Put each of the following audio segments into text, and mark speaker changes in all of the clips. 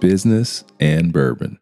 Speaker 1: Business and Bourbon.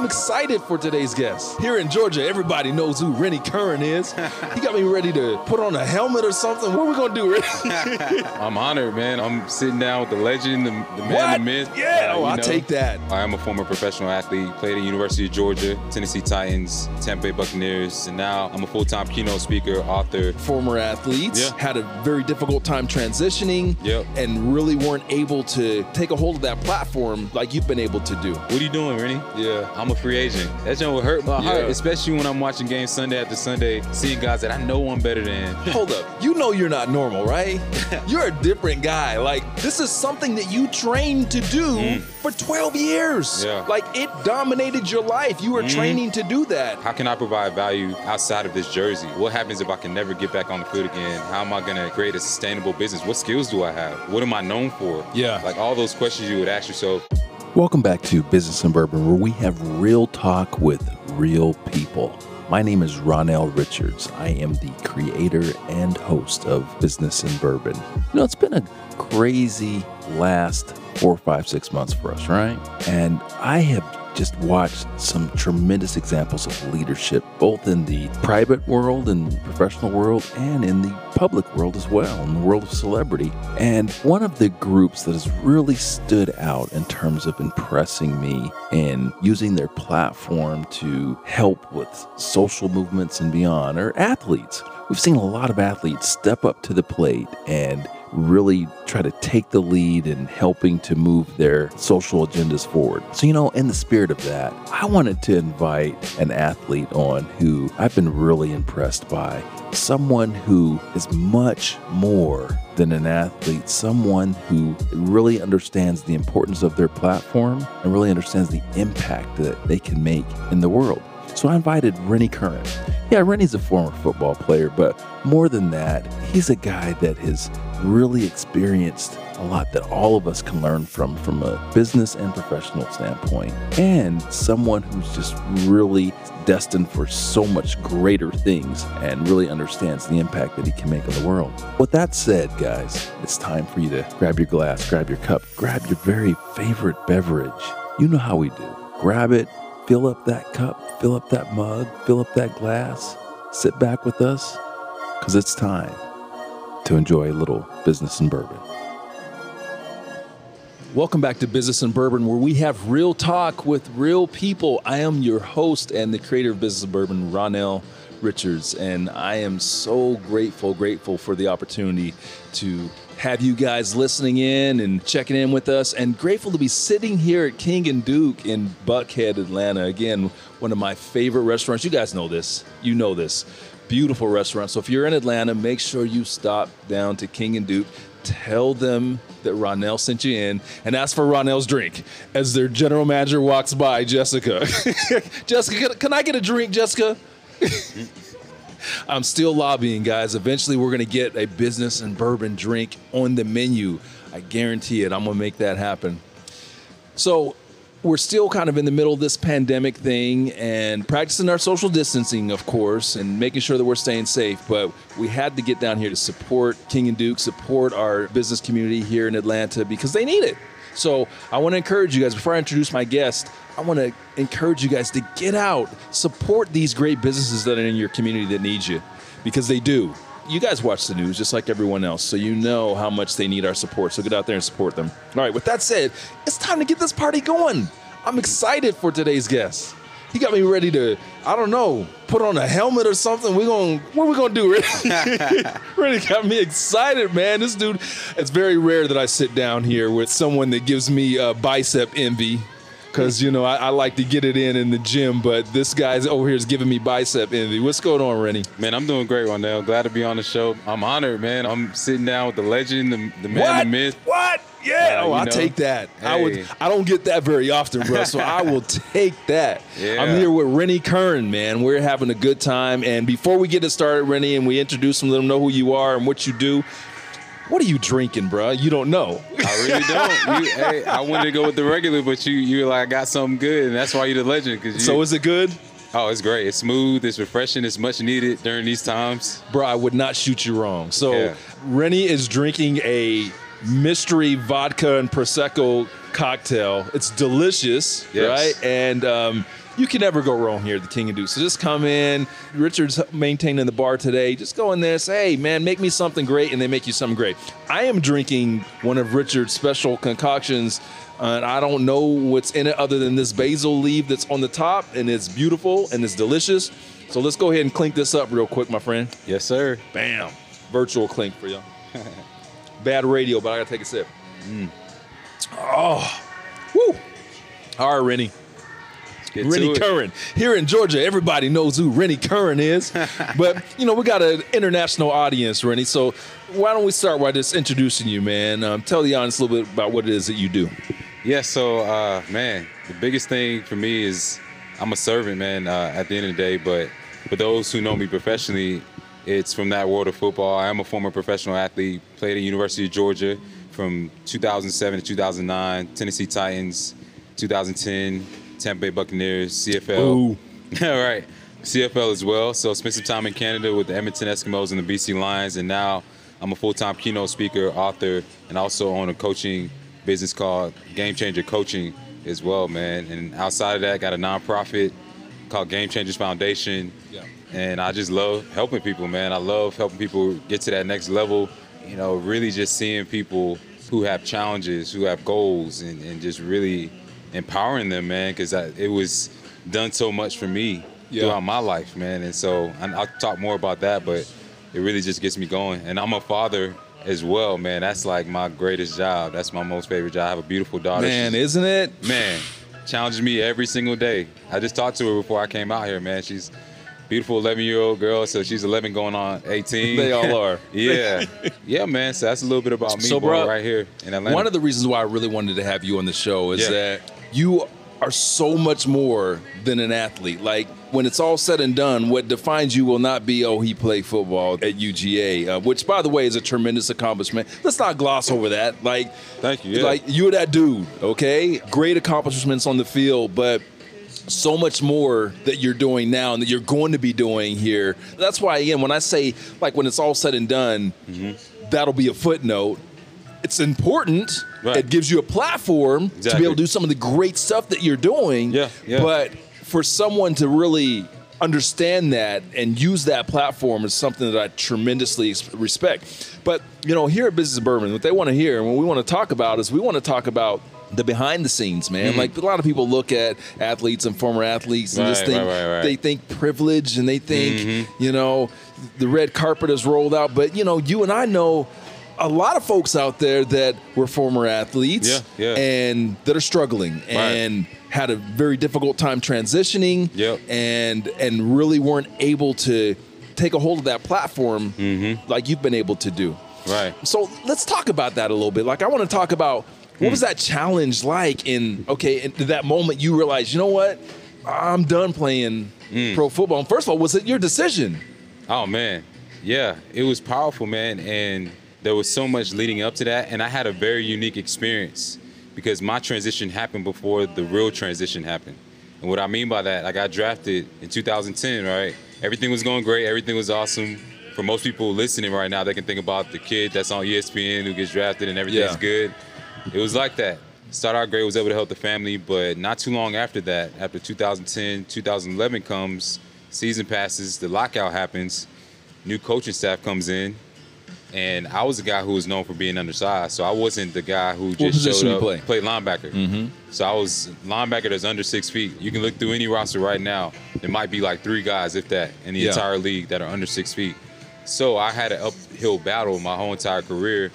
Speaker 2: I'm excited for today's guest. Here in Georgia, everybody knows who Rennie Curran is. he got me ready to put on a helmet or something. What are we gonna do, Rennie?
Speaker 3: I'm honored, man. I'm sitting down with the legend, the, the man,
Speaker 2: What?
Speaker 3: the myth.
Speaker 2: Yeah,
Speaker 3: Uh,
Speaker 2: oh, I'll
Speaker 3: know,
Speaker 2: take that.
Speaker 3: I am a former professional athlete. Played at the University of Georgia, Tennessee Titans, Tampa Bay Buccaneers, and now I'm a full-time keynote speaker, author.
Speaker 2: Former athletes
Speaker 3: Yeah.
Speaker 2: had a very difficult time transitioning
Speaker 3: Yep.
Speaker 2: and really weren't able to take a hold of that platform like you've been able to do.
Speaker 3: What are you doing, Rennie?
Speaker 2: Yeah.
Speaker 3: I'm a free agent. That joint will hurt my heart,
Speaker 2: Yeah.
Speaker 3: especially when I'm watching games Sunday after Sunday, seeing guys that I know I'm better than.
Speaker 2: Hold up. You know you're not normal, right? You're a different guy. Like, this is something that you trained to do for 12 years.
Speaker 3: Mm. Yeah.
Speaker 2: Like, it dominated your life. You were training to do that.
Speaker 3: How can I provide value outside of this jersey? What happens if I can never get back on the field again? How am I going to create a sustainable business? What skills do I have? What am I known for?
Speaker 2: Yeah.
Speaker 3: Like all those questions you would ask yourself.
Speaker 1: Welcome back to Business and Bourbon, where we have real talk with real people. My name is Ronell Richards. I am the creator and host of Business and Bourbon. You know, it's been a crazy last four, five, six months for us, right? And I have just watched some tremendous examples of leadership, both in the private world and professional world, and in the public world as well, in the world of celebrity. And one of the groups that has really stood out in terms of impressing me and using their platform to help with social movements and beyond are athletes. We've seen a lot of athletes step up to the plate and really try to take the lead in helping to move their social agendas forward. So, you know, in the spirit of that, I wanted to invite an athlete on who I've been really impressed by. Someone who is much more than an athlete, someone who really understands the importance of their platform and really understands the impact that they can make in the world. So I invited Rennie Curran. Yeah, Rennie's a former football player, but more than that, he's a guy that has really experienced a lot that all of us can learn from, from a business and professional standpoint, and someone who's just really destined for so much greater things and really understands the impact that he can make on the world. With that said, guys, it's time for you to grab your glass, grab your cup, grab your very favorite beverage. You know how we do. Grab it, fill up that cup, fill up that mug, fill up that glass, sit back with us, because it's time to enjoy a little business and bourbon.
Speaker 2: Welcome back to Business and Bourbon, where we have real talk with real people. I am your host and the creator of Business and Bourbon, Ronell Richards, and I am so grateful, grateful for the opportunity to have you guys listening in and checking in with us, and grateful to be sitting here at King and Duke in Buckhead, Atlanta. Again, one of my favorite restaurants. You guys know this. You know this. Beautiful restaurant. So if you're in Atlanta, make sure you stop down to King and Duke. Tell them that Ronell sent you in and ask for Ronell's drink as their general manager walks by, Jessica. Jessica, can, can I get a drink, Jessica? I'm still lobbying, guys. Eventually, we're going to get a business and bourbon drink on the menu. I guarantee it. I'm going to make that happen. So, we're still kind of in the middle of this pandemic thing and practicing our social distancing, of course, and making sure that we're staying safe. But we had to get down here to support King and Duke, support our business community here in Atlanta because they need it. So I want to encourage you guys, before I introduce my guest, I want to encourage you guys to get out, support these great businesses that are in your community that need you because they do. You guys watch the news just like everyone else, so you know how much they need our support. So get out there and support them. All right, with that said, it's time to get this party going. I'm excited for today's guest. He got me ready to, I don't know, put on a helmet or something. We're going, what are we going to do? Really got me excited, man. This dude, it's very rare that I sit down here with someone that gives me uh, bicep envy. Cause you know I, I like to get it in in the gym, but this guy's over here is giving me bicep envy. What's going on, Rennie?
Speaker 3: Man, I'm doing great, right now. Glad to be on the show. I'm honored, man. I'm sitting down with the legend, the, the man,
Speaker 2: what?
Speaker 3: the myth.
Speaker 2: What? Yeah.
Speaker 3: Uh,
Speaker 2: oh, I take that. I would. I don't get that very often, bro. So I will take that.
Speaker 3: Yeah.
Speaker 2: I'm here with Rennie Curran, man. We're having a good time. And before we get it started, Rennie, and we introduce them, let them know who you are and what you do. What are you drinking, bro? You don't know.
Speaker 3: I really don't. You, hey, I wanted to go with the regular, but you you like I got something good, and that's why you're the legend. Cause you,
Speaker 2: So is it good?
Speaker 3: oh, it's great. It's smooth. It's refreshing. It's much needed during these times.
Speaker 2: Bro, I would not shoot you wrong. So
Speaker 3: Yeah.
Speaker 2: Rennie is drinking a mystery vodka and prosecco cocktail. It's delicious,
Speaker 3: Yes.
Speaker 2: right? And um, you can never go wrong here at the King and Duke. So just come in. Richard's maintaining the bar today. Just go in there, say, hey, man, make me something great, and they make you something great. I am drinking one of Richard's special concoctions. And I don't know what's in it other than this basil leaf that's on the top, and it's beautiful and it's delicious. So let's go ahead and clink this up real quick, my friend.
Speaker 3: Yes, sir.
Speaker 2: Bam. Virtual clink for y'all. Bad radio, but I gotta take a sip. Mm. Oh, woo. All right, Rennie.
Speaker 3: Get
Speaker 2: Rennie. Curran. Here in Georgia, everybody knows who Rennie Curran is. but, you know, we got an international audience, Rennie. So why don't we start by just introducing you, man? Um, tell the audience a little bit about what it is that you do.
Speaker 3: Yeah, so uh, man, the biggest thing for me is I'm a servant, man. Uh, at the end of the day, but for those who know me professionally, it's from that world of football. I am a former professional athlete. Played at University of Georgia from 2007 to 2009. Tennessee Titans, 2010. Tampa Bay Buccaneers, CFL.
Speaker 2: Ooh.
Speaker 3: All right. CFL as well. So spent some time in Canada with the Edmonton Eskimos and the BC Lions, and now I'm a full-time keynote speaker, author, and also own a coaching business called Game Changer Coaching as well, man. And outside of that, I got a nonprofit called Game Changers Foundation.
Speaker 2: Yeah.
Speaker 3: And I just love helping people, man. I love helping people get to that next level. You know, really just seeing people who have challenges, who have goals, and, and just really empowering them, man. Because it was done so much for me
Speaker 2: Yeah.
Speaker 3: throughout my life, man. And so and I'll talk more about that, but it really just gets me going. And I'm a father as well, man. That's like my greatest job. That's my most favorite job. I have a beautiful daughter.
Speaker 2: Man,
Speaker 3: She's-
Speaker 2: isn't it?
Speaker 3: man, challenges me every single day. I just talked to her before I came out here, man. She's beautiful 11 year old girl, so she's 11 going on 18.
Speaker 2: They all are.
Speaker 3: yeah, yeah, man. So that's a little bit about me,
Speaker 2: So, bro,
Speaker 3: right here in Atlanta.
Speaker 2: One of the reasons why I really wanted to have you on the show is
Speaker 3: Yeah.
Speaker 2: that you are so much more than an athlete. Like when it's all said and done, what defines you will not be oh he played football at UGA, uh, which by the way is a tremendous accomplishment. Let's not gloss over that. Like
Speaker 3: Thank you, yeah.
Speaker 2: Like you're that dude, okay? Great accomplishments on the field, but so much more that you're doing now and that you're going to be doing here. That's why, again, when I say, like, when it's all said and done,
Speaker 3: Mm-hmm.
Speaker 2: that'll be a footnote. It's important.
Speaker 3: Right.
Speaker 2: It gives you a platform to be able to do some of the great stuff that you're doing.
Speaker 3: Yeah, yeah.
Speaker 2: But for someone to really understand that and use that platform is something that I tremendously respect. But, you know, here at Business and Bourbon, what they want to hear and what we want to talk about is we want to talk about the behind the scenes, man. Like a lot of people look at athletes and former athletes and just
Speaker 3: Mm-hmm.
Speaker 2: Think
Speaker 3: right, right, right.
Speaker 2: they think privilege and they think,
Speaker 3: Mm-hmm.
Speaker 2: you know, the red carpet is rolled out. But, you know, you and I know a lot of folks out there that were former athletes
Speaker 3: Yeah, yeah.
Speaker 2: and that are struggling and had a very difficult time transitioning
Speaker 3: Yep.
Speaker 2: and and really weren't able to take a hold of that platform
Speaker 3: Mm-hmm.
Speaker 2: like you've been able to do.
Speaker 3: right.
Speaker 2: So let's talk about that a little bit. Like I want to talk about what
Speaker 3: Hmm.
Speaker 2: was that challenge like in okay, in that moment you realized, you know what? I'm done playing
Speaker 3: Hmm.
Speaker 2: pro football. And first of all, was it your decision?
Speaker 3: Oh man, yeah, it was powerful, man, and there was so much leading up to that, and I had a very unique experience because my transition happened before the real transition happened. And what I mean by that, I got drafted in 2010, right? Everything was going great, everything was awesome. For most people listening right now, they can think about the kid that's on ESPN who gets drafted and everything's
Speaker 2: Yeah.
Speaker 3: good. It was like that. Started out great, was able to help the family, but not too long after that, after 2010, 2011 comes, season passes, the lockout happens, new coaching staff comes in, and I was a guy who was known for being undersized, so I wasn't the guy who just showed up.
Speaker 2: play?
Speaker 3: Played linebacker. Mm-hmm. So I was linebacker that's under six feet. You can look through any roster right now. There might be like three guys, if that, in the
Speaker 2: Yeah.
Speaker 3: entire league that are under six feet. So I had an uphill battle my whole entire career.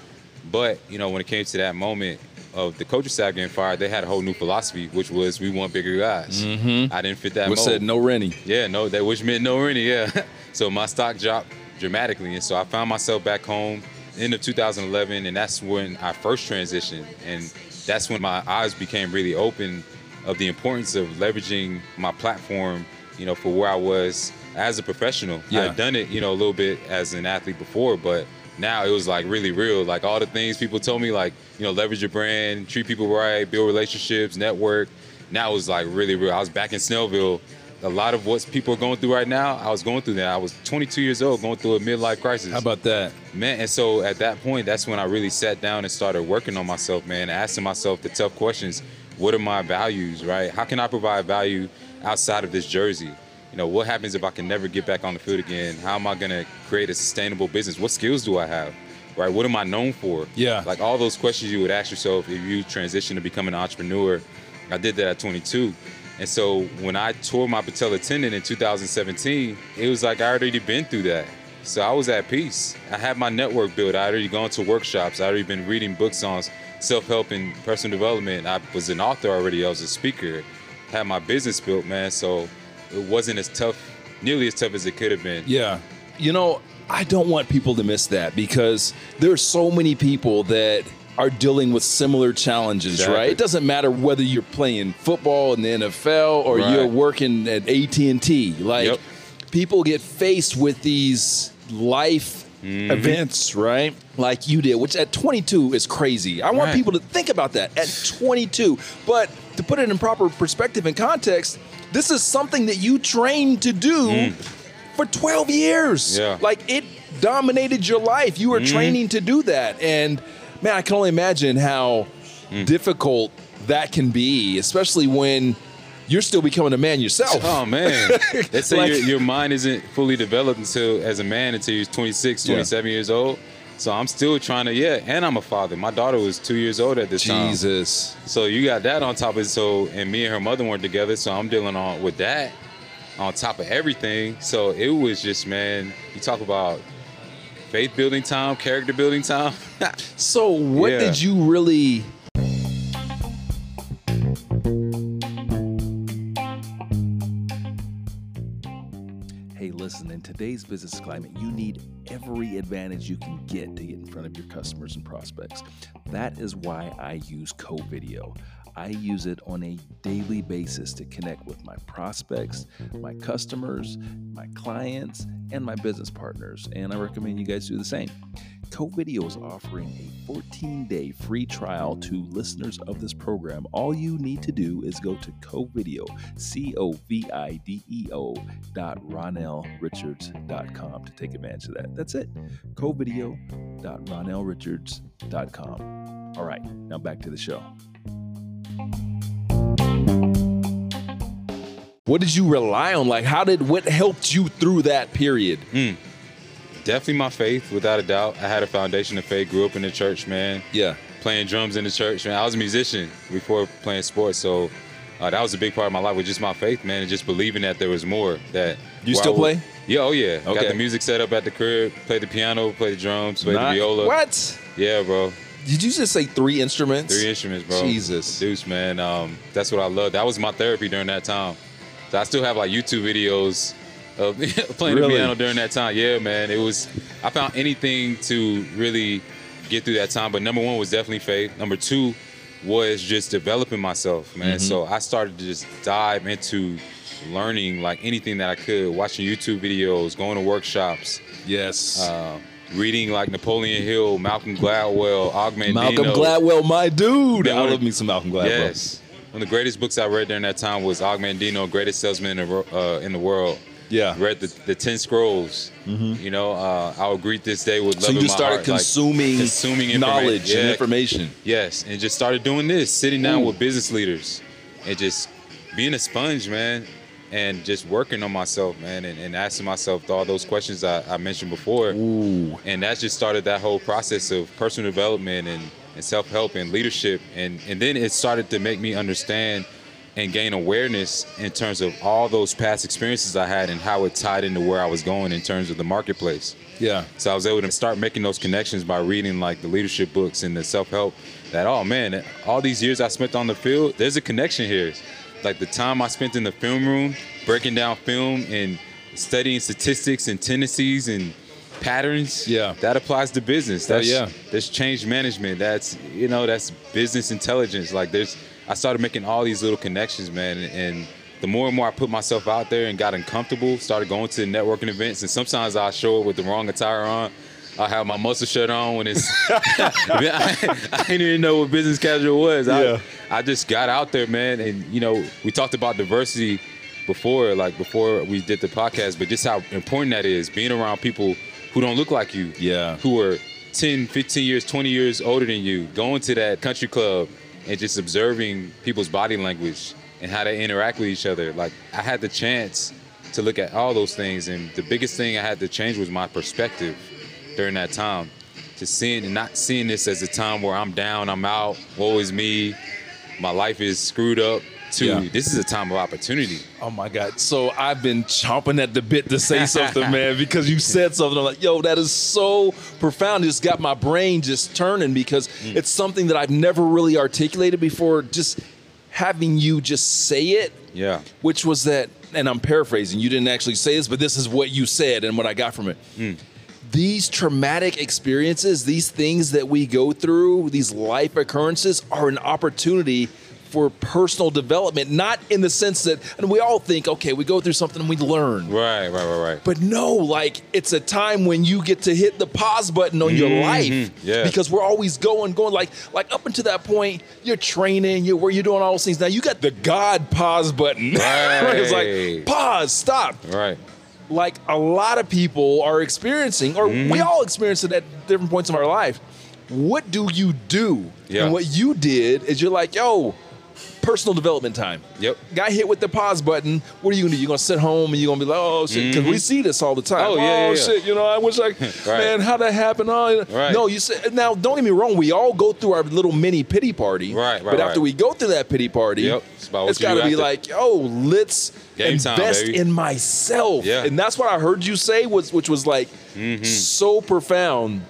Speaker 3: But you know, when it came to that moment of the coaching staff getting fired, they had a whole new philosophy, which was we want bigger guys. Mm-hmm. I didn't fit that
Speaker 2: Which
Speaker 3: mold.
Speaker 2: said no Rennie.
Speaker 3: Yeah, no, that which meant no Rennie, yeah. so my stock dropped dramatically. And so I found myself back home end of 2011, and that's when I first transitioned. And that's when my eyes became really open of the importance of leveraging my platform, you know, for where I was as a professional.
Speaker 2: Yeah.
Speaker 3: I had done it, you know, a little bit as an athlete before, but now it was like really real. Like all the things people told me, like you know, leverage your brand, treat people right, build relationships, network. Now it was like really real. I was back in Snellville. A lot of what people are going through right now, I was going through that. I was 22 years old, going through a midlife crisis.
Speaker 2: How about that?
Speaker 3: Man, and so at that point, that's when I really sat down and started working on myself, man, asking myself the tough questions. What are my values, right? How can I provide value outside of this jersey? You know, what happens if I can never get back on the field again? How am I gonna create a sustainable business? What skills do I have? Right? What am I known for?
Speaker 2: Yeah.
Speaker 3: Like all those questions you would ask yourself if you transition to become an entrepreneur. I did that at 22. And so when I tore my patella tendon in 2017, it was like I already been through that. So I was at peace. I had my network built. I already gone to workshops. I already been reading books on self-help and personal development. I was an author already. I was a speaker. Had my business built, man. So it wasn't as tough, nearly as tough as it could have been.
Speaker 2: Yeah. You know, I don't want people to miss that because there's so many people that are dealing with similar challenges,
Speaker 3: Exactly.
Speaker 2: right? It doesn't matter whether you're playing football in the NFL or
Speaker 3: Right.
Speaker 2: you're working at AT&T. Like
Speaker 3: Yep.
Speaker 2: people get faced with these life
Speaker 3: Mm-hmm.
Speaker 2: events, right? Like you did, which at 22 is crazy. I want
Speaker 3: Right.
Speaker 2: people to think about that at 22. But to put it in proper perspective and context, this is something that you trained to do for 12 years.
Speaker 3: Yeah.
Speaker 2: Like it dominated your life. You were training to do that. And man, I can only imagine how hmm. difficult that can be, especially when you're still becoming a man yourself.
Speaker 3: Oh man, they say
Speaker 2: Like-
Speaker 3: your, your mind isn't fully developed until as a man until you're 26,
Speaker 2: Yeah.
Speaker 3: 27 years old. So I'm still trying to yeah, and I'm a father. My daughter was two years old at this time.
Speaker 2: Jesus.
Speaker 3: So you got that on top of it. So and me and her mother weren't together, so I'm dealing on with that on top of everything. So it was just man, you talk about faith building time, character building time.
Speaker 2: So, what
Speaker 3: Yeah.
Speaker 2: did you really? Hey, listen, in today's business climate, you need every advantage you can get to get in front of your customers and prospects. That is why I use CoVideo. I use it on a daily basis to connect with my prospects, my customers, my clients, and my business partners. And I recommend you guys do the same. CoVideo is offering a 14 day free trial to listeners of this program. All you need to do is go to CoVideo, C O V I D E O dot RonellRichards.com to take advantage of that. That's it. CoVideo dot RonellRichards.com. All right, now back to the show. What did you rely on? Like, how did what helped you through that period?
Speaker 3: Definitely my faith, without a doubt. I had a foundation of faith. Grew up in the church, man.
Speaker 2: Yeah.
Speaker 3: playing drums in the church, man. I was a musician before playing sports, so uh, that was a big part of my life. Was just my faith, man, and just believing that there was more. That
Speaker 2: You still
Speaker 3: would-
Speaker 2: play?
Speaker 3: Yeah, oh yeah. Got
Speaker 2: Okay.
Speaker 3: the music set up at the crib. Play the piano, play the drums, play
Speaker 2: Not-
Speaker 3: the viola.
Speaker 2: What?
Speaker 3: Yeah, bro.
Speaker 2: Did you just say three instruments?
Speaker 3: Three instruments, bro.
Speaker 2: Jesus.
Speaker 3: Deuce, man. Um, that's what I love. That was my therapy during that time. So I still have like YouTube videos of playing
Speaker 2: Really?
Speaker 3: the piano during that time. Yeah, man. It was. I found anything to really get through that time. But number one was definitely faith. Number two was just developing myself, man.
Speaker 2: Mm-hmm.
Speaker 3: So I started to just dive into learning like anything that I could, watching YouTube videos, going to workshops,
Speaker 2: Yes.
Speaker 3: uh, reading like Napoleon Hill, Malcolm Gladwell, Og Mandino.
Speaker 2: Malcolm Gladwell, my dude. I love me some Malcolm Gladwell.
Speaker 3: Yes. One of the greatest books I read during that time was Og Mandino, Greatest Salesman in the, uh, in the World.
Speaker 2: Yeah.
Speaker 3: Read the, the 10 scrolls. You know, uh, I will greet this day with love
Speaker 2: So you
Speaker 3: in
Speaker 2: just
Speaker 3: my
Speaker 2: started
Speaker 3: heart. Like,
Speaker 2: consuming,
Speaker 3: consuming informa-
Speaker 2: knowledge and information.
Speaker 3: Yes, and just started doing this, sitting down
Speaker 2: Ooh.
Speaker 3: with business leaders and just being a sponge, man, and just working on myself, man, and, and asking myself all those questions I, I mentioned before.
Speaker 2: Ooh.
Speaker 3: And that just started that whole process of personal development and, and self-help and leadership. And, and then it started to make me understand and gain awareness in terms of all those past experiences I had and how it tied into where I was going in terms of the marketplace.
Speaker 2: Yeah.
Speaker 3: So I was able to start making those connections by reading like the leadership books and the self-help that oh man, all these years I spent on the field, there's a connection here. Like the time I spent in the film room breaking down film and studying statistics and tendencies and patterns.
Speaker 2: Yeah.
Speaker 3: That applies to business.
Speaker 2: Oh,
Speaker 3: That's
Speaker 2: yeah.
Speaker 3: that's change management. That's you know, that's business intelligence. Like there's I started making all these little connections, man, and, and the more and more I put myself out there and got uncomfortable, started going to networking events, and sometimes I show up with the wrong attire on. I have my muscle shirt on when it's. I, I didn't even know what business casual was.
Speaker 2: Yeah.
Speaker 3: I, I just got out there, man, and you know, we talked about diversity before, like before we did the podcast, but just how important that is, being around people who don't look like you,
Speaker 2: Yeah.
Speaker 3: who are 10, 15 years, 20 years older than you, going to that country club and just observing people's body language and how they interact with each other. Like I had the chance to look at all those things, and the biggest thing I had to change was my perspective during that time. To seeing and not seeing this as a time where I'm down, I'm out, woe is me, my life is screwed up. To
Speaker 2: Yeah.
Speaker 3: this is a time of opportunity.
Speaker 2: Oh my God. So I've been chomping at the bit to say something, man, because you said something. I'm like, yo, that is so profound. It's got my brain just turning because
Speaker 3: Mm.
Speaker 2: it's something that I've never really articulated before. Just having you just say it,
Speaker 3: Yeah.
Speaker 2: which was that, and I'm paraphrasing, you didn't actually say this, but this is what you said and what I got from it. These traumatic experiences, these things that we go through, these life occurrences are an opportunity for personal development, not in the sense that, and we all think, okay, we go through something and we learn.
Speaker 3: Right, right, right, right.
Speaker 2: But no, like it's a time when you get to hit the pause button on your life.
Speaker 3: Mm-hmm. Yeah.
Speaker 2: Because we're always going, going like like up until that point, you're training, you're where you're doing all those things. Now you got the God pause button. it's
Speaker 3: Right.
Speaker 2: like pause, stop.
Speaker 3: right.
Speaker 2: Like a lot of people are experiencing, or
Speaker 3: Mm-hmm.
Speaker 2: we all experience it at different points of our life. What do you do?
Speaker 3: Yeah.
Speaker 2: And what you did is you're like, yo, personal development time.
Speaker 3: Yep.
Speaker 2: Got hit with the pause button. What are you gonna do? You're gonna sit home and you're gonna be like, oh shit, because we see this all the time.
Speaker 3: Oh, yeah, yeah, yeah.
Speaker 2: shit, you know, I wish I, man, how'd that happen? Oh,
Speaker 3: Right.
Speaker 2: no, you said now. Don't get me wrong. We all go through our little mini pity party.
Speaker 3: Right, right,
Speaker 2: But after
Speaker 3: right.
Speaker 2: we go through that pity party,
Speaker 3: Yep. It's
Speaker 2: it's got to be like, yo, let's
Speaker 3: Game
Speaker 2: invest
Speaker 3: baby.
Speaker 2: in myself.
Speaker 3: Yeah.
Speaker 2: And that's what I heard you say was, which was like
Speaker 3: Mm-hmm.
Speaker 2: so profound.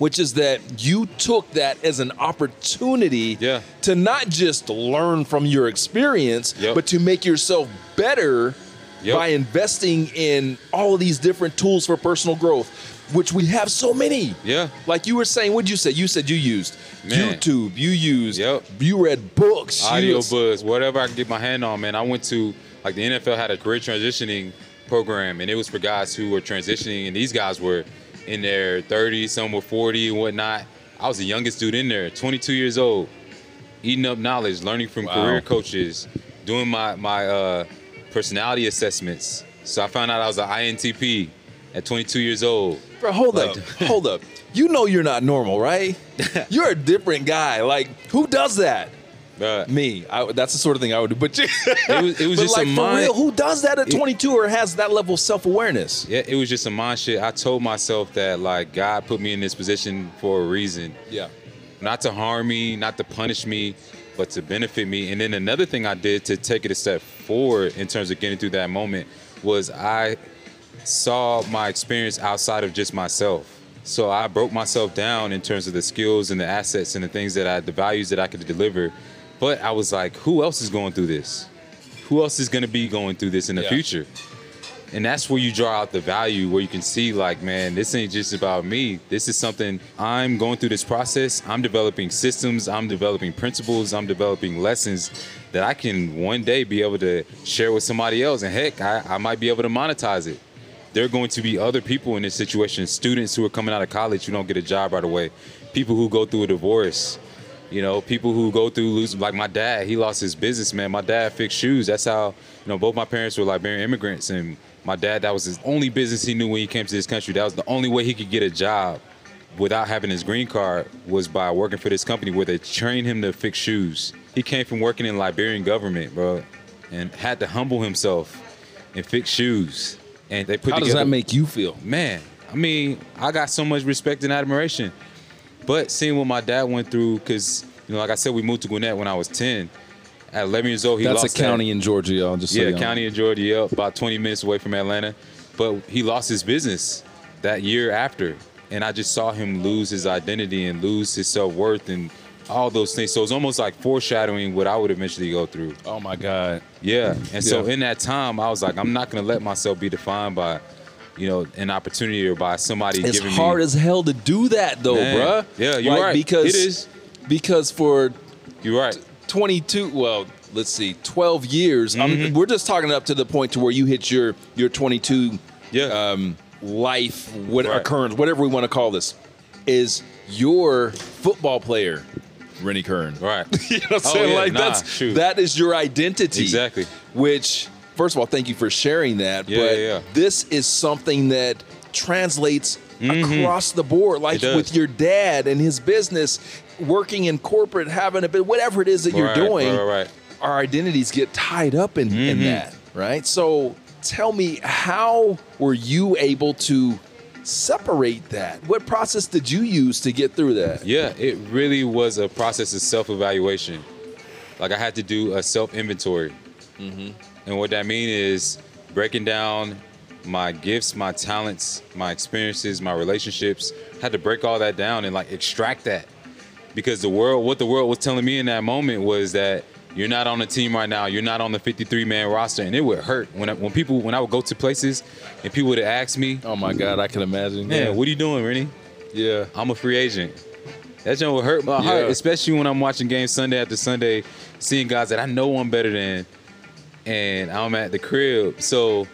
Speaker 2: Which is that you took that as an opportunity
Speaker 3: Yeah.
Speaker 2: to not just learn from your experience,
Speaker 3: Yep.
Speaker 2: but to make yourself better
Speaker 3: Yep.
Speaker 2: by investing in all of these different tools for personal growth, which we have so many.
Speaker 3: Yeah.
Speaker 2: Like you were saying, what'd you say? You said you used
Speaker 3: Man.
Speaker 2: YouTube, you used,
Speaker 3: Yep.
Speaker 2: you read books,
Speaker 3: audio buzz, whatever I can get my hand on, man. I went to like the NFL had a career transitioning program, and it was for guys who were transitioning, and these guys were in their 30s, some were 40 and whatnot. I was the youngest dude in there, 22 years old, eating up knowledge, learning from
Speaker 2: Wow.
Speaker 3: career coaches, doing my my uh, personality assessments. So I found out I was an INTP at 22 years old.
Speaker 2: Bro, hold
Speaker 3: Like-
Speaker 2: up, hold up. You know you're not normal, right? You're a different guy. Like, who does that? Me. I, that's the sort of thing I would do. But
Speaker 3: It was- it was just a
Speaker 2: like for
Speaker 3: mind-
Speaker 2: real, who does that at
Speaker 3: It-
Speaker 2: 22 or has that level of self awareness?
Speaker 3: Yeah, it was just a mind shit. I told myself that like God put me in this position for a reason.
Speaker 2: Yeah.
Speaker 3: not to harm me, not to punish me, but to benefit me. And then another thing I did to take it a step forward in terms of getting through that moment was I saw my experience outside of just myself. So I broke myself down in terms of the skills and the assets and the things that I, the values that I could deliver. But I was like, who else is going through this? Who else is going to be going through this in the
Speaker 2: Yeah.
Speaker 3: future? And that's where you draw out the value, where you can see, like, man, this ain't just about me. This is something I'm going through this process. I'm developing systems, I'm developing principles, I'm developing lessons that I can one day be able to share with somebody else. And heck, I, I might be able to monetize it. There are going to be other people in this situation, students who are coming out of college who don't get a job right away, people who go through a divorce, you know, people who go through losing, like my dad, he lost his business, man. My dad fixed shoes. That's how, you know, both my parents were Liberian immigrants. And my dad, that was his only business he knew when he came to this country. That was the only way he could get a job without having his green card was by working for this company where they trained him to fix shoes. He came from working in Liberian government, bro, and had to humble himself and fix shoes. And they put
Speaker 2: How does
Speaker 3: together
Speaker 2: that make you feel?
Speaker 3: man, I mean, I got so much respect and admiration. But seeing what my dad went through, because you know, like I said, we moved to Gwinnett when I was ten. At 11 years old, he
Speaker 2: That's a
Speaker 3: lost that-
Speaker 2: county in Georgia, y'all. Just
Speaker 3: yeah,
Speaker 2: you know.
Speaker 3: county in Georgia, yeah, about 20 minutes away from Atlanta. But he lost his business that year after, and I just saw him lose his identity and lose his self worth and all those things. So it's almost like foreshadowing what I would eventually go through.
Speaker 2: Oh my God.
Speaker 3: Yeah. And so in that time, I was like, I'm not gonna let myself be defined by, you know, an opportunity or by somebody
Speaker 2: It's
Speaker 3: giving
Speaker 2: hard
Speaker 3: me.
Speaker 2: as hell to do that though,
Speaker 3: Man.
Speaker 2: bruh.
Speaker 3: Yeah, you're
Speaker 2: Like,
Speaker 3: right.
Speaker 2: Because
Speaker 3: It is.
Speaker 2: because for
Speaker 3: You're right.
Speaker 2: 22 well let's see 12 years
Speaker 3: Mm-hmm.
Speaker 2: We're just talking up to the point to where you hit your your 22
Speaker 3: Yeah.
Speaker 2: um life, what
Speaker 3: Right.
Speaker 2: occurrence, whatever we want to call this, is your football player, Rennie Curran.
Speaker 3: Right.
Speaker 2: you know what I'm
Speaker 3: Oh,
Speaker 2: saying?
Speaker 3: yeah,
Speaker 2: like
Speaker 3: nah,
Speaker 2: that's
Speaker 3: shoot.
Speaker 2: that is your identity.
Speaker 3: Exactly.
Speaker 2: Which, first of all, thank you for sharing that.
Speaker 3: Yeah,
Speaker 2: but
Speaker 3: yeah,
Speaker 2: this is something that translates across the board. Like
Speaker 3: Mm-hmm.
Speaker 2: With your dad and his business, working in corporate, having a bit, whatever it is that you're doing.
Speaker 3: right, right, right.
Speaker 2: Our identities get tied up in, in
Speaker 3: Mm-hmm.
Speaker 2: that, right? So tell me, how were you able to separate that? What process did you use to get through that?
Speaker 3: Yeah, it really was a process of self evaluation. Like I had to do a self inventory. Mm-hmm. And what that means is breaking down my gifts, my talents, my experiences, my relationships. had to break all that down and like extract that. Because the world, what the world was telling me in that moment was that you're not on the team right now. You're not on the 53 man roster, and it would hurt when I, when people when I would go to places and people would ask me,
Speaker 2: Oh my God, I can imagine.
Speaker 3: "Man, what are you doing, Rennie?"
Speaker 2: yeah.
Speaker 3: I'm a free agent. That joint would hurt my heart, especially when I'm watching games Sunday after Sunday, seeing guys that I know I'm better than, and I'm at the crib. So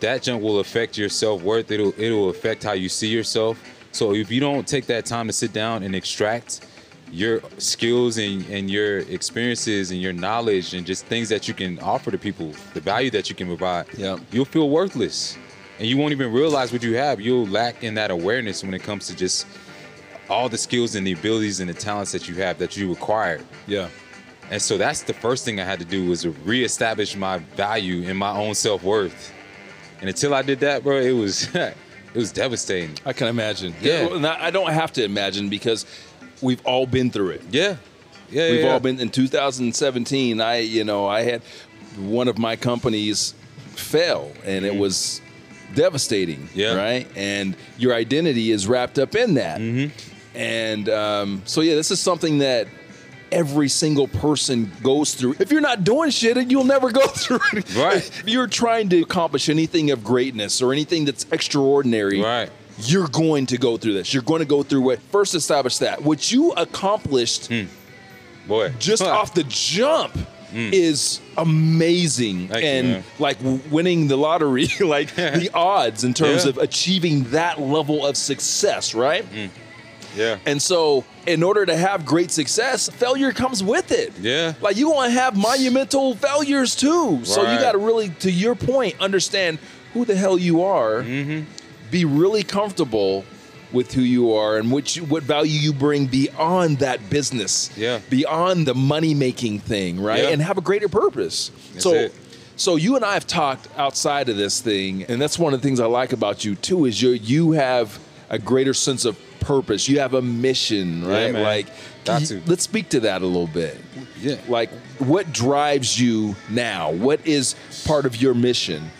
Speaker 3: that junk will affect your self worth. It'll it'll affect how you see yourself. So if you don't take that time to sit down and extract your skills and, and your experiences and your knowledge and just things that you can offer to people, the value that you can provide,
Speaker 2: Yep.
Speaker 3: you'll feel worthless. And you won't even realize what you have. You'll lack in that awareness when it comes to just all the skills and the abilities and the talents that you have that you acquired.
Speaker 2: Yeah.
Speaker 3: And so that's the first thing I had to do was to reestablish my value in my own self worth. And until I did that, bro, it was it was devastating.
Speaker 2: I can imagine.
Speaker 3: Yeah.
Speaker 2: I don't have to imagine because we've all been through it.
Speaker 3: Yeah, yeah,
Speaker 2: We've
Speaker 3: yeah.
Speaker 2: all been in 2017. I, you know, I had one of my companies fail, and it was devastating.
Speaker 3: Mm-hmm. Yeah.
Speaker 2: Right. And your identity is wrapped up in that.
Speaker 3: Mm-hmm.
Speaker 2: And um, so, yeah, this is something that every single person goes through. If you're not doing shit, you'll never go through it.
Speaker 3: Right.
Speaker 2: If you're trying to accomplish anything of greatness or anything that's extraordinary,
Speaker 3: Right.
Speaker 2: you're going to go through this. You're going to go through what first establish that. What you accomplished
Speaker 3: Boy,
Speaker 2: just off the jump is amazing
Speaker 3: Mm. Thank
Speaker 2: and
Speaker 3: man.
Speaker 2: like winning the lottery like the odds in terms
Speaker 3: Yeah.
Speaker 2: of achieving that level of success right
Speaker 3: yeah,
Speaker 2: and so in order to have great success failure comes with it
Speaker 3: Yeah.
Speaker 2: like you want to have monumental failures too so you got to really to your point understand who the hell you are
Speaker 3: Mm-hmm.
Speaker 2: be really comfortable with who you are and which what value you bring beyond that business
Speaker 3: Yeah.
Speaker 2: beyond the money making thing right
Speaker 3: Yeah.
Speaker 2: and have a greater purpose
Speaker 3: That's
Speaker 2: so
Speaker 3: it.
Speaker 2: so you and I have talked outside of this thing and that's one of the things I like about you too is you you have a greater sense of purpose. You have a mission
Speaker 3: Yeah,
Speaker 2: right?
Speaker 3: man.
Speaker 2: like
Speaker 3: Got
Speaker 2: you-
Speaker 3: to.
Speaker 2: let's speak to that a little bit.
Speaker 3: Yeah.
Speaker 2: like what drives you now? What is part of your mission?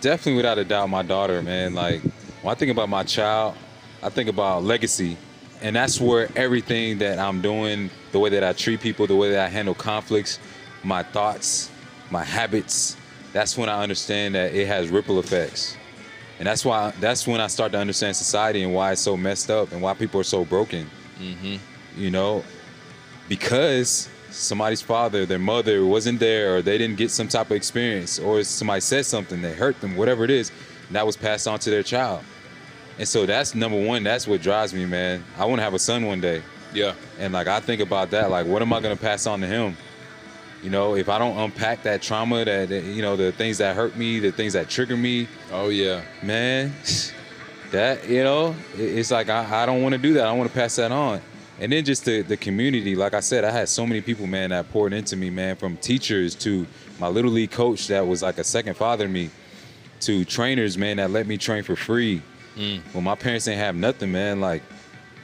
Speaker 3: Definitely without a doubt my daughter man. Like when i think about my child i think about legacy. And that's where everything that i'm doing the way that i treat people the way that i handle conflicts my thoughts my habits that's when i understand that it has ripple effects and that's why that's when i start to understand society and why it's so messed up and why people are so broken mm-hmm. you know because somebody's father, their mother wasn't there, or they didn't get some type of experience, or somebody said something that hurt them, whatever it is, and that was passed on to their child. And so that's number one. That's what drives me, man. I want to have a son one day,
Speaker 2: yeah
Speaker 3: and like I think about that, like what am I gonna pass on to him? You know, if I don't unpack that trauma, that that, you know, the things that hurt me, the things that trigger me,
Speaker 2: oh yeah
Speaker 3: man, that you know, it- it's like I, I don't want to do that. I want to pass that on. And then just the the community, like I said, I had so many people, man, that poured into me, man, from teachers to my little league coach that was like a second father to me, to trainers, man, that let me train for free. Mm. When my parents didn't have nothing, man, like,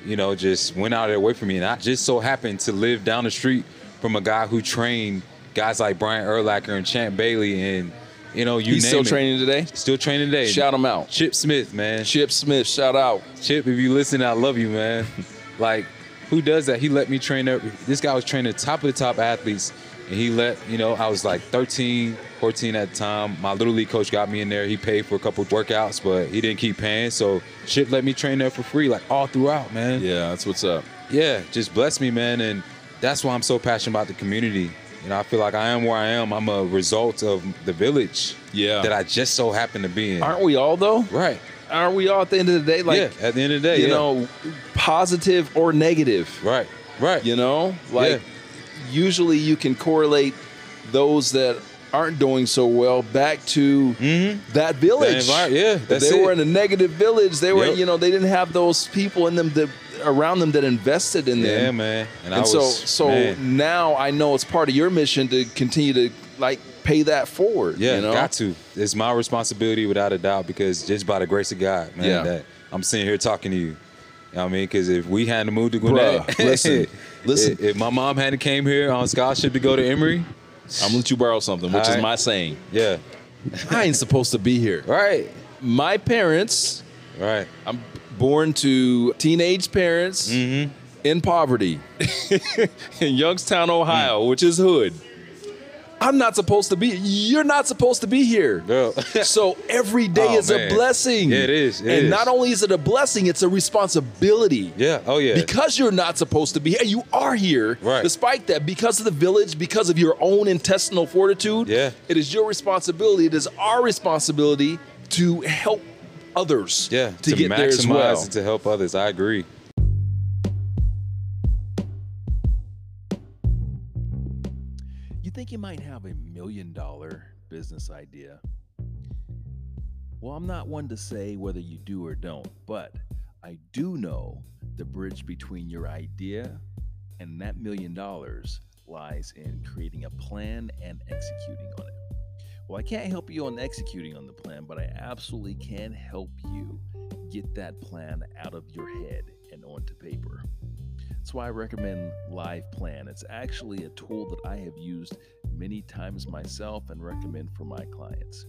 Speaker 3: you know, just went out of their way for me. And I just so happened to live down the street from a guy who trained guys like Brian Urlacher and Champ Bailey and you know, you
Speaker 2: he's
Speaker 3: name
Speaker 2: still
Speaker 3: it.
Speaker 2: training today
Speaker 3: Still training today.
Speaker 2: shout him out
Speaker 3: Chip Smith, man.
Speaker 2: Chip Smith shout out
Speaker 3: Chip, if you listen, I love you, man. like, who does that? He let me train up. This guy was training top of the top athletes, and he let, you know, I was like 13, 14 at the time. My little league coach got me in there. He paid for a couple workouts, but he didn't keep paying. So Chip let me train there for free, like all throughout, man.
Speaker 2: yeah that's what's up
Speaker 3: Yeah, just bless me, man. And that's why I'm so passionate about the community. You know, I feel like I am where I am. I'm a result of the village
Speaker 2: Yeah.
Speaker 3: that I just so happen to be in.
Speaker 2: aren't we all though
Speaker 3: Right.
Speaker 2: aren't we all at the end of the day? Like,
Speaker 3: yeah, at the end of the day,
Speaker 2: you
Speaker 3: yeah.
Speaker 2: know, positive or negative.
Speaker 3: right, right.
Speaker 2: You know, like
Speaker 3: Yeah.
Speaker 2: usually you can correlate those that aren't doing so well back to that village.
Speaker 3: Mm-hmm. yeah,
Speaker 2: they
Speaker 3: it.
Speaker 2: were in a negative village. They were,
Speaker 3: Yep.
Speaker 2: you know, they didn't have those people in them that around them that invested in them.
Speaker 3: yeah, man. And, I
Speaker 2: And
Speaker 3: was,
Speaker 2: so, so
Speaker 3: man,
Speaker 2: now I know it's part of your mission to continue to like pay that forward.
Speaker 3: yeah,
Speaker 2: you know?
Speaker 3: got to. It's my responsibility without a doubt because just by the grace of God, man,
Speaker 2: Yeah.
Speaker 3: that I'm sitting here talking to you. You know what I mean? Because if we hadn't moved to
Speaker 2: Bruh, listen, listen.
Speaker 3: If, if my mom hadn't came here on scholarship to go to Emory,
Speaker 2: I'm gonna let you borrow something, which is my saying.
Speaker 3: yeah,
Speaker 2: I ain't supposed to be here.
Speaker 3: right,
Speaker 2: My parents,
Speaker 3: right,
Speaker 2: I'm born to teenage parents
Speaker 3: Mm-hmm.
Speaker 2: in poverty in Youngstown,
Speaker 3: Mm.
Speaker 2: Ohio, which is hood. I'm not supposed to be. You're not supposed to be here.
Speaker 3: Girl.
Speaker 2: so every day
Speaker 3: Oh,
Speaker 2: is
Speaker 3: man.
Speaker 2: a blessing.
Speaker 3: Yeah, it is. It
Speaker 2: and
Speaker 3: is.
Speaker 2: not only is it a blessing, it's a responsibility.
Speaker 3: yeah, oh yeah,
Speaker 2: Because you're not supposed to be here, you are here.
Speaker 3: Right.
Speaker 2: Despite that, because of the village, because of your own intestinal fortitude,
Speaker 3: Yeah.
Speaker 2: it is your responsibility. It is our responsibility to help others
Speaker 3: yeah,
Speaker 2: to, get
Speaker 3: maximize
Speaker 2: there as well.
Speaker 3: and to help others. I agree.
Speaker 1: You think you might have a million dollar business idea? Well, I'm not one to say whether you do or don't, but I do know the bridge between your idea and that million dollars lies in creating a plan and executing on it. Well, I can't help you on executing on the plan, but I absolutely can help you get that plan out of your head and onto paper. That's why I recommend Live Plan. It's actually a tool that I have used many times myself and recommend for my clients.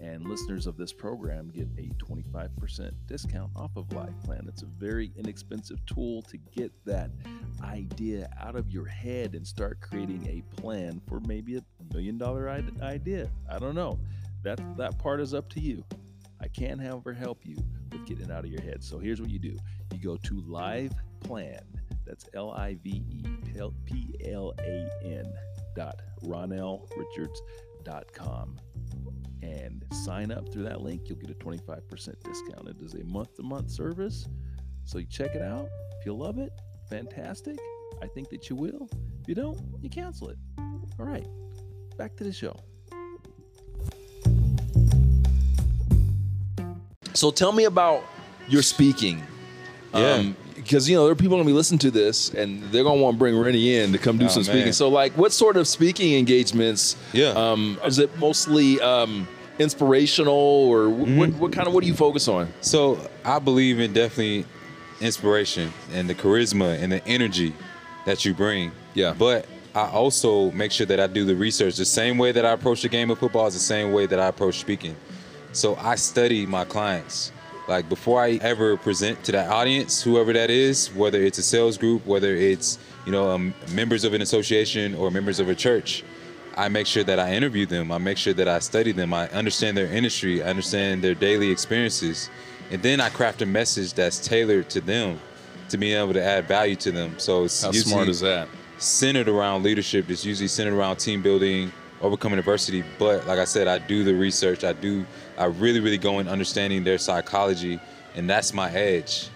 Speaker 1: And listeners of this program get a 25% discount off of Live Plan. It's a very inexpensive tool to get that idea out of your head and start creating a plan for maybe a million dollar idea. I don't know. That that part is up to you. I can, however, help you with getting it out of your head. So here's what you do: you go to Live Plan. That's L I V E P L A N dot RonellRichards.com and sign up through that link. You'll get a 25% discount. It is a month to month service. So you check it out. If you love it, fantastic. I think that you will. If you don't, you cancel it. All right, back to the show.
Speaker 2: So tell me about your speaking.
Speaker 3: Yeah.
Speaker 2: Um, because you know there are people gonna be listening to this and they're gonna want to bring Rennie in to come do
Speaker 3: Oh,
Speaker 2: some
Speaker 3: man.
Speaker 2: speaking. So like, what sort of speaking engagements?
Speaker 3: Yeah.
Speaker 2: Um, is it mostly um, inspirational or
Speaker 3: Mm-hmm.
Speaker 2: what? What kind of what do you focus on?
Speaker 3: So I believe in definitely inspiration and the charisma and the energy that you bring.
Speaker 2: Yeah.
Speaker 3: But I also make sure that I do the research. The same way that I approach the game of football is the same way that I approach speaking. So I study my clients. Like before I ever present to that audience, whoever that is, whether it's a sales group, whether it's you know um, members of an association or members of a church, I make sure that I interview them. I make sure that I study them. I understand their industry. I understand their daily experiences, and then I craft a message that's tailored to them, to be able to add value to them. So it's
Speaker 2: How smart is that?
Speaker 3: centered around leadership. It's usually centered around team building, overcoming adversity. But like I said, I do the research. I do. I really, really go in understanding their psychology, and that's my edge.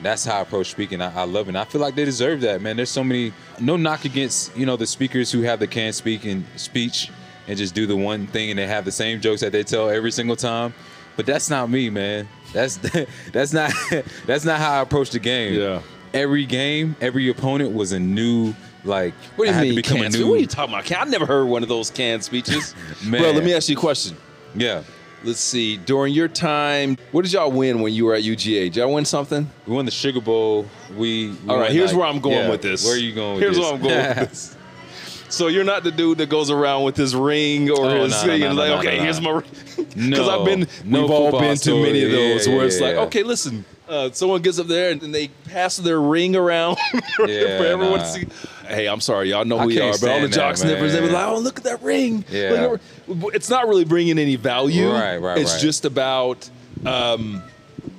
Speaker 3: That's how I approach speaking. I, I love it. And I feel like they deserve that, man. There's so many. No knock against you know the speakers who have the can speak and speech and just do the one thing and they have the same jokes that they tell every single time. But that's not me, man. That's that's not that's not how I approach the game.
Speaker 2: Yeah.
Speaker 3: Every game, every opponent was a new like.
Speaker 2: What do you
Speaker 3: to
Speaker 2: mean?
Speaker 3: become a new-
Speaker 2: What are you talking about? Can- I never heard one of those canned speeches.
Speaker 3: Man.
Speaker 2: Bro, let me ask you a question.
Speaker 3: Yeah,
Speaker 2: Let's see. During your time, what did y'all win when you were at UGA? Did y'all win something?
Speaker 3: we won the Sugar Bowl. We. we
Speaker 2: All right, here's
Speaker 3: like-
Speaker 2: where I'm going
Speaker 3: yeah,
Speaker 2: with this.
Speaker 3: Where are you going? With
Speaker 2: Here's
Speaker 3: this?
Speaker 2: where I'm going with this. So you're not the dude that goes around with his ring or
Speaker 3: Oh,
Speaker 2: his thing
Speaker 3: no,
Speaker 2: and like, okay, here's my ring. Because
Speaker 3: No,
Speaker 2: I've been,
Speaker 3: no
Speaker 2: we've all been to many of those
Speaker 3: Yeah,
Speaker 2: where
Speaker 3: yeah,
Speaker 2: it's like, okay, listen, uh, someone gets up there and, and they pass their ring around for everyone
Speaker 3: nah.
Speaker 2: to see. Hey, I'm sorry, y'all know who
Speaker 3: can't
Speaker 2: are, but all the jock
Speaker 3: that,
Speaker 2: sniffers, they be
Speaker 3: man.
Speaker 2: like, oh, look at that ring.
Speaker 3: Yeah.
Speaker 2: It's not really bringing any value.
Speaker 3: Right, right,
Speaker 2: It's
Speaker 3: right.
Speaker 2: just about. Um,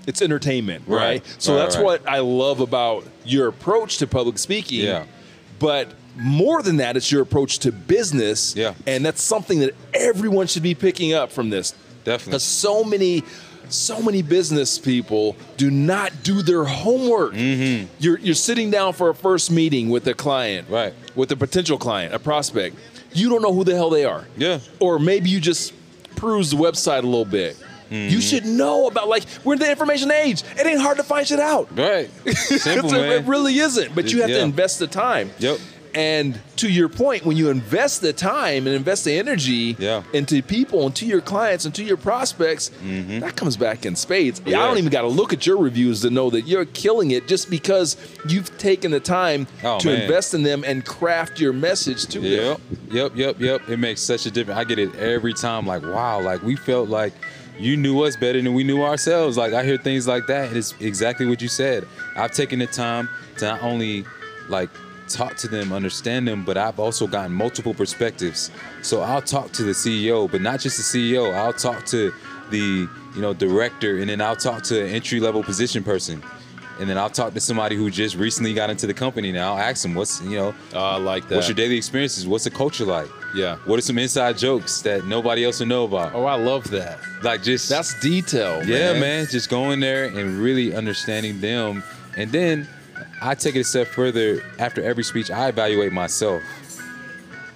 Speaker 2: it's entertainment, right?
Speaker 3: Right,
Speaker 2: So
Speaker 3: right,
Speaker 2: that's what I love about your approach to public speaking.
Speaker 3: Yeah.
Speaker 2: But more than that, it's your approach to business.
Speaker 3: Yeah.
Speaker 2: And that's something that everyone should be picking up from this.
Speaker 3: Definitely.
Speaker 2: Because so many so many business people do not do their homework.
Speaker 3: Mm-hmm.
Speaker 2: You're you're sitting down for a first meeting with a client,
Speaker 3: Right.
Speaker 2: With a potential client, a prospect. You don't know who the hell they are.
Speaker 3: Yeah.
Speaker 2: Or maybe you just peruse the website a little bit.
Speaker 3: Mm-hmm.
Speaker 2: You should know about like we're in the information age. It ain't hard to find shit out.
Speaker 3: Right. Simple.
Speaker 2: It really isn't. But you have to invest the time.
Speaker 3: Yep.
Speaker 2: And to your point, when you invest the time and invest the energy
Speaker 3: Yeah.
Speaker 2: into people and to your clients and to your prospects, that comes back in spades. I
Speaker 3: Mm-hmm.
Speaker 2: Don't even got to look at your reviews to know that you're killing it just because you've taken the time
Speaker 3: Oh,
Speaker 2: to
Speaker 3: man.
Speaker 2: invest in them and craft your message to them.
Speaker 3: Yep, yep, yep, yep. It makes such a difference. I get it every time. Like, wow, like we felt like you knew us better than we knew ourselves. Like I hear things like that, and it's exactly what you said. I've taken the time to not only like talk to them, understand them, but I've also gotten multiple perspectives. So I'll talk to the CEO, but not just the CEO. I'll talk to the you know director, and then I'll talk to an entry level position person. And then I'll talk to somebody who just recently got into the company. Now I'll ask them, "What's you know,
Speaker 2: oh, I like that.
Speaker 3: What's your daily experiences? What's the culture like?
Speaker 2: Yeah.
Speaker 3: What are some inside jokes that nobody else will know about?
Speaker 2: Oh, I love that.
Speaker 3: Like just
Speaker 2: That's detail.
Speaker 3: yeah, man. Just going there and really understanding them, and then I take it a step further. After every speech, I evaluate myself.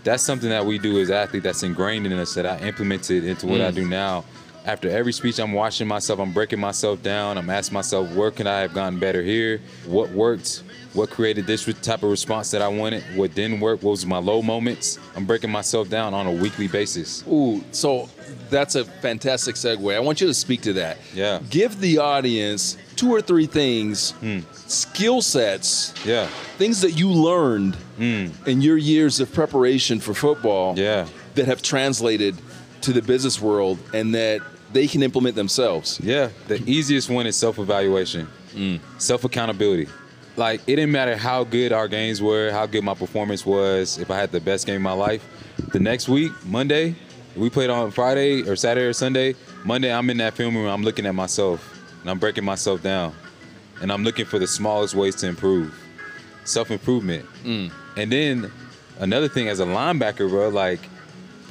Speaker 3: That's something that we do as athletes. That's ingrained in us. That I implemented into what I
Speaker 2: Mm.
Speaker 3: do now. After every speech, I'm watching myself. I'm breaking myself down. I'm asking myself, where can I have gotten better here? What worked? What created this type of response that I wanted? What didn't work? What was my low moments? I'm breaking myself down on a weekly basis.
Speaker 2: Ooh, so that's a fantastic segue. I want you to speak to that.
Speaker 3: Yeah.
Speaker 2: Give the audience two or three things, hmm. skill sets,
Speaker 3: Yeah.
Speaker 2: things that you learned hmm. in your years of preparation for football
Speaker 3: Yeah.
Speaker 2: that have translated to the business world and that they can implement themselves.
Speaker 3: Yeah, the easiest one is self evaluation, mm. self accountability. Like, it didn't matter how good our games were, how good my performance was, if I had the best game of my life. The next week, Monday, we played on Friday or Saturday or Sunday. Monday, I'm in that film room, I'm looking at myself and I'm breaking myself down. And I'm looking for the smallest ways to improve. Self improvement. Mm. And then another thing as a linebacker, bro, like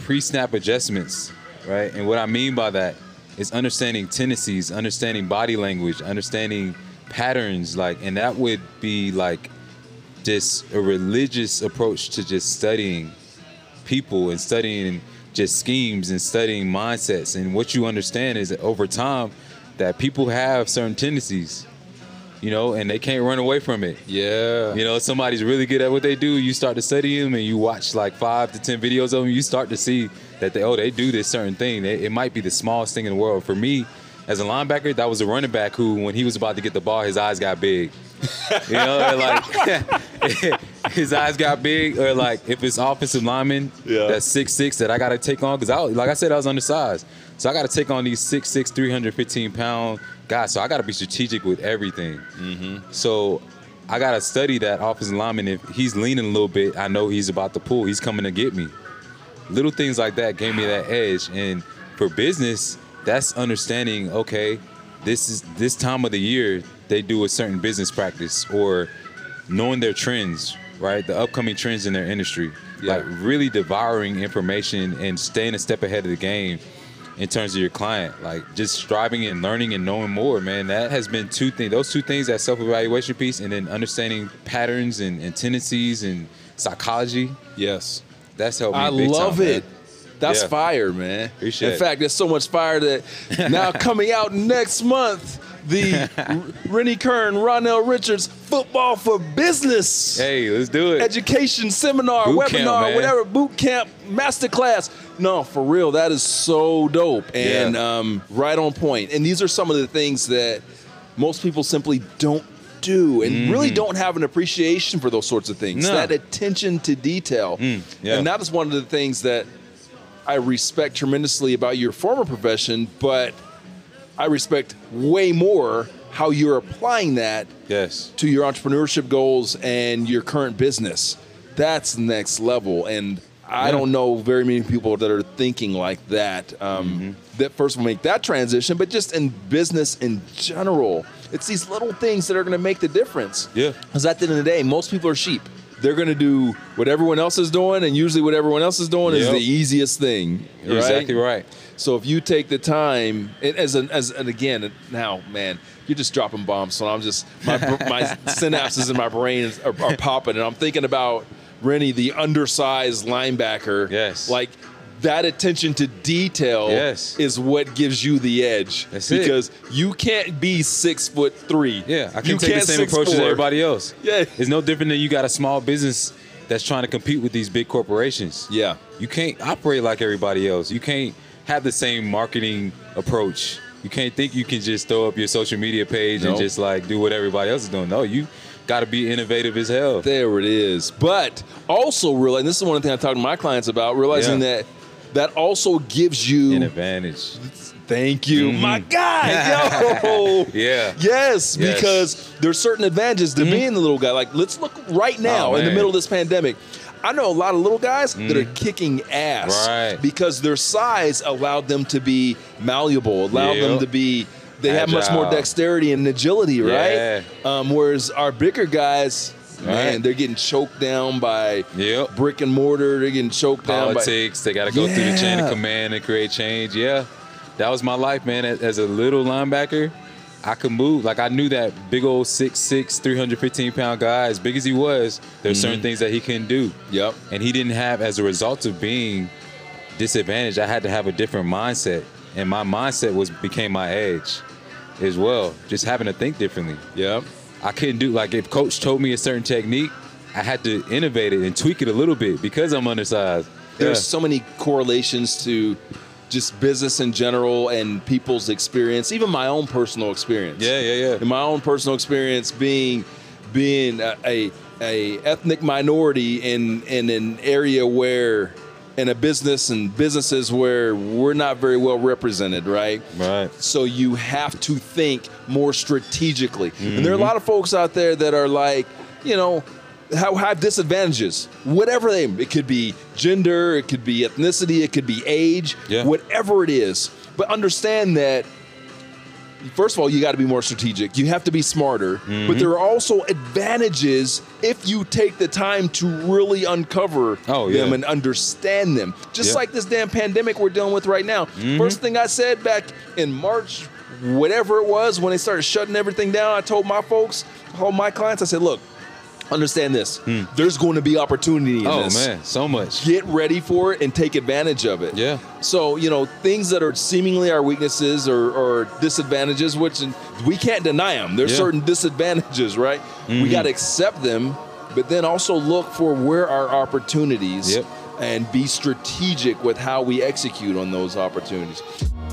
Speaker 3: pre-snap adjustments, right? And what I mean by that is understanding tendencies, understanding body language, understanding patterns, like, and that would be like just a religious approach to just studying people and studying just schemes and studying mindsets. And what you understand is that over time, that people have certain tendencies, you know, and they can't run away from it.
Speaker 2: Yeah.
Speaker 3: You know, somebody's really good at what they do. You start to study them, and you watch like five to ten videos of them. You start to see that they oh they do this certain thing. It, it might be the smallest thing in the world. For me, as a linebacker, that was a running back who, when he was about to get the ball, his eyes got big. you know, like his eyes got big. Or like if it's offensive lineman
Speaker 2: Yeah.
Speaker 3: that's six six that I got to take on because I like I said I was undersized, so I got to take on these six six three hundred fifteen pound guys. So I got to be strategic with everything. Mm-hmm. So I gotta study that offensive lineman. If he's leaning a little bit, I know he's about to pull. He's coming to get me. Little things like that gave me that edge. And for business, that's understanding. Okay, this is this time of the year they do a certain business practice or knowing their trends, right? The upcoming trends in their industry.
Speaker 2: Yeah.
Speaker 3: Like really devouring information and staying a step ahead of the game in terms of your client. Like just striving and learning and knowing more, man. That has been two things. Those two things, that self-evaluation piece, and then understanding patterns and, and tendencies and psychology.
Speaker 2: Yes.
Speaker 3: That's helped me.
Speaker 2: I love
Speaker 3: time,
Speaker 2: it.
Speaker 3: man.
Speaker 2: That's
Speaker 3: Yeah.
Speaker 2: fire, man.
Speaker 3: Appreciate
Speaker 2: In fact, there's so much fire that now coming out next month, the Rennie Curran, Ronell Richards Football for Business
Speaker 3: Hey, let's do it.
Speaker 2: education seminar,
Speaker 3: Boot
Speaker 2: webinar,
Speaker 3: camp,
Speaker 2: whatever, boot camp, masterclass. No, for real, that is so dope and
Speaker 3: Yeah.
Speaker 2: um, right on point. And these are some of the things that most people simply don't do and really don't have an appreciation for those sorts of things.
Speaker 3: No.
Speaker 2: That attention to detail.
Speaker 3: yeah.
Speaker 2: And that is one of the things that I respect tremendously about your former profession, but I respect way more how you're applying that
Speaker 3: yes.
Speaker 2: to your entrepreneurship goals and your current business. That's next level. And I
Speaker 3: Yeah.
Speaker 2: don't know very many people that are thinking like that. Um,
Speaker 3: Mm-hmm.
Speaker 2: That first will make that transition, but just in business in general, it's these little things that are going to make the difference.
Speaker 3: Yeah.
Speaker 2: Because at the end of the day, most people are sheep. they're going to do what everyone else is doing, and usually what everyone else is doing is the easiest thing. Right?
Speaker 3: exactly right.
Speaker 2: So if you take the time, and as an as and again now, man, you're just dropping bombs. So I'm just my my synapses in my brain are, are popping, and I'm thinking about Rennie, the undersized linebacker.
Speaker 3: Yes.
Speaker 2: like that attention to detail.
Speaker 3: Yes.
Speaker 2: is what gives you the edge.
Speaker 3: That's it.
Speaker 2: because you can't be six foot three.
Speaker 3: Yeah, I can
Speaker 2: you
Speaker 3: take the same approach as everybody else.
Speaker 2: Yeah.
Speaker 3: It's no different than you got a small business that's trying to compete with these big corporations.
Speaker 2: Yeah.
Speaker 3: You can't operate like everybody else. You can't have the same marketing approach. You can't think you can just throw up your social media page
Speaker 2: No.
Speaker 3: and just like do what everybody else is doing. No, you got to be innovative as hell.
Speaker 2: There it is. But also realizing this is one of the things I talk to my clients about, realizing
Speaker 3: Yeah.
Speaker 2: that that also gives you
Speaker 3: An advantage.
Speaker 2: Thank you, mm-hmm. my guy. Yo.
Speaker 3: Yeah.
Speaker 2: Yes,
Speaker 3: Yes.
Speaker 2: because there's certain advantages to mm-hmm. being the little guy. Like, let's look right oh, now
Speaker 3: Oh,
Speaker 2: in the middle of this pandemic. I know a lot of little guys that are mm-hmm. kicking ass
Speaker 3: Right.
Speaker 2: because their size allowed them to be malleable, allowed them to be. They have much more dexterity and agility, right?
Speaker 3: Yeah.
Speaker 2: Um, whereas our bigger guys, man,
Speaker 3: Right.
Speaker 2: they're getting choked down by
Speaker 3: Yep.
Speaker 2: brick and mortar. They're getting choked down by
Speaker 3: Politics. They got to go through the chain of command and create change. Yeah. That was my life, man. As- a little linebacker, I could move. Like I knew that big old 6'6", 315 pound guy, as big as he was, there's certain
Speaker 2: Mm-hmm.
Speaker 3: things that he couldn't do.
Speaker 2: Yep.
Speaker 3: And he didn't have, as a result of being disadvantaged, I had to have a different mindset. And my mindset was became my edge as well. Just having to think differently.
Speaker 2: Yep.
Speaker 3: I couldn't do like if coach told me a certain technique, I had to innovate it and tweak it a little bit because I'm undersized.
Speaker 2: there's
Speaker 3: Yeah.
Speaker 2: so many correlations to just business in general and people's experience, even my own personal experience.
Speaker 3: Yeah, yeah, yeah.
Speaker 2: In my own personal experience, being being a a, a ethnic minority in in an area where in a business and businesses where we're not very well represented, right?
Speaker 3: Right.
Speaker 2: So you have to think more strategically. And
Speaker 3: Mm-hmm.
Speaker 2: there are a lot of folks out there that are like, you know, have, have disadvantages, whatever they. It could be gender, it could be ethnicity, it could be age,
Speaker 3: Yeah.
Speaker 2: whatever it is. But understand that. First of all, you got to be more strategic. You have to be smarter.
Speaker 3: Mm-hmm.
Speaker 2: But there are also advantages if you take the time to really uncover
Speaker 3: Oh,
Speaker 2: them
Speaker 3: yeah.
Speaker 2: and understand them. Just
Speaker 3: Yeah.
Speaker 2: like this damn pandemic we're dealing with right now. First thing I said back in March, whatever it was, when they started shutting everything down, I told my folks, told my clients, I said, look, understand this. There's going to be opportunity in
Speaker 3: Oh
Speaker 2: this.
Speaker 3: man, so much.
Speaker 2: Get ready for it and take advantage of it.
Speaker 3: Yeah.
Speaker 2: So, you know, things that are seemingly our weaknesses or, or disadvantages, which we can't deny them. There's
Speaker 3: Yeah.
Speaker 2: certain disadvantages, right? We mm-hmm. got to accept them, but then also look for where our opportunities
Speaker 3: Yep.
Speaker 2: and be strategic with how we execute on those opportunities.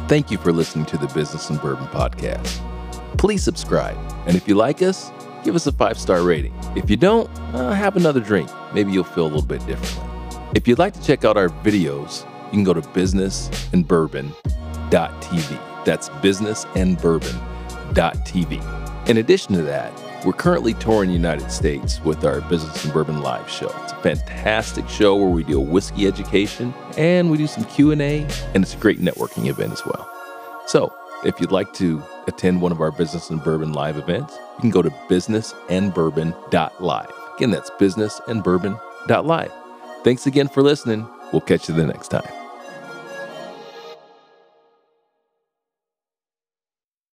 Speaker 1: Thank you for listening to the Business and Bourbon podcast. Please subscribe. And if you like us, give us a five star rating. If you don't, uh, have another drink. Maybe you'll feel a little bit differently. If you'd like to check out our videos, you can go to businessandbourbon.tv. That's businessandbourbon.tv. In addition to that, we're currently touring the United States with our Business and Bourbon live show. It's a fantastic show where we do whiskey education and we do some Q&A and it's a great networking event as well. So, if you'd like to attend one of our Business and Bourbon live events, you can go to businessandbourbon.live. Again, that's businessandbourbon.live. Thanks again for listening. We'll catch you the next time.